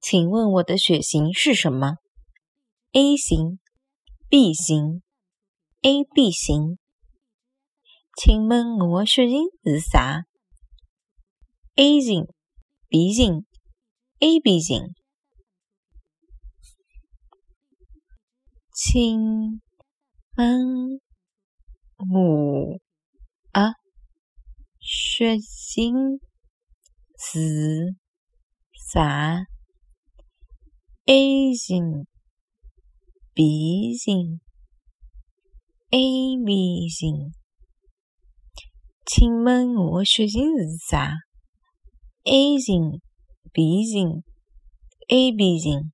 请问我的血型是什么？A 型、B 型、AB 型。请问我血型是啥？A 型、B 型、AB 型。请问我啊血型是啥？A 型、B 型、AB 型。请问我的血型是啥？A 型、B 型、AB 型。